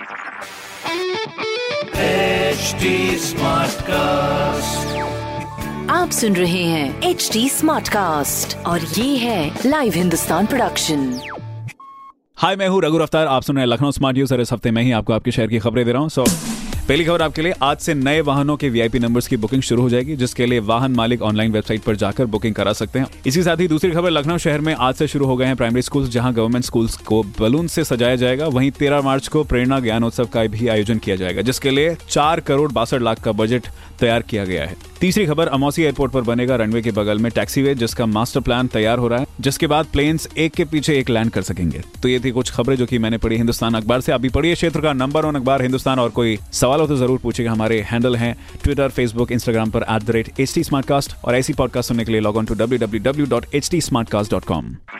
HD cast आप सुन रहे हैं एच डी स्मार्ट कास्ट और ये है लाइव हिंदुस्तान प्रोडक्शन हाय मैं हूँ रघु अफ्तार आप सुन रहे हैं लखनऊ स्मार्ट न्यूज़ और इस हफ़्ते में ही आपको आपके शहर की खबरें दे रहा हूँ। सो पहली खबर आपके लिए, आज से नए वाहनों के वीआईपी नंबर्स की बुकिंग शुरू हो जाएगी, जिसके लिए वाहन मालिक ऑनलाइन वेबसाइट पर जाकर बुकिंग करा सकते हैं। इसी साथ ही दूसरी खबर, लखनऊ शहर में आज से शुरू हो गए हैं प्राइमरी स्कूल जहाँ गवर्नमेंट स्कूल को बलून से सजाया जाएगा। वहीं तेरह मार्च को प्रेरणा ज्ञानोत्सव का भी आयोजन किया जाएगा, जिसके लिए चार करोड़ बासठ लाख का बजट तैयार किया गया है। तीसरी खबर, अमौसी एयरपोर्ट पर बनेगा रनवे के बगल में टैक्सीवे जिसका मास्टर प्लान तैयार हो रहा है, जिसके बाद प्लेन्स एक के पीछे एक लैंड कर सकेंगे। तो ये थी कुछ खबरें जो कि मैंने पढ़ी हिंदुस्तान अखबार से। अभी पढ़िए क्षेत्र का नंबर वन अखबार हिंदुस्तान और कोई सवाल हो तो ज़रूर पूछेगा हमारे हैंडल है ट्विटर, फेसबुक, इंस्टाग्राम पर at the rate H T और ऐसी पॉडकास्ट सुनने के लिए log on to W W W dot H T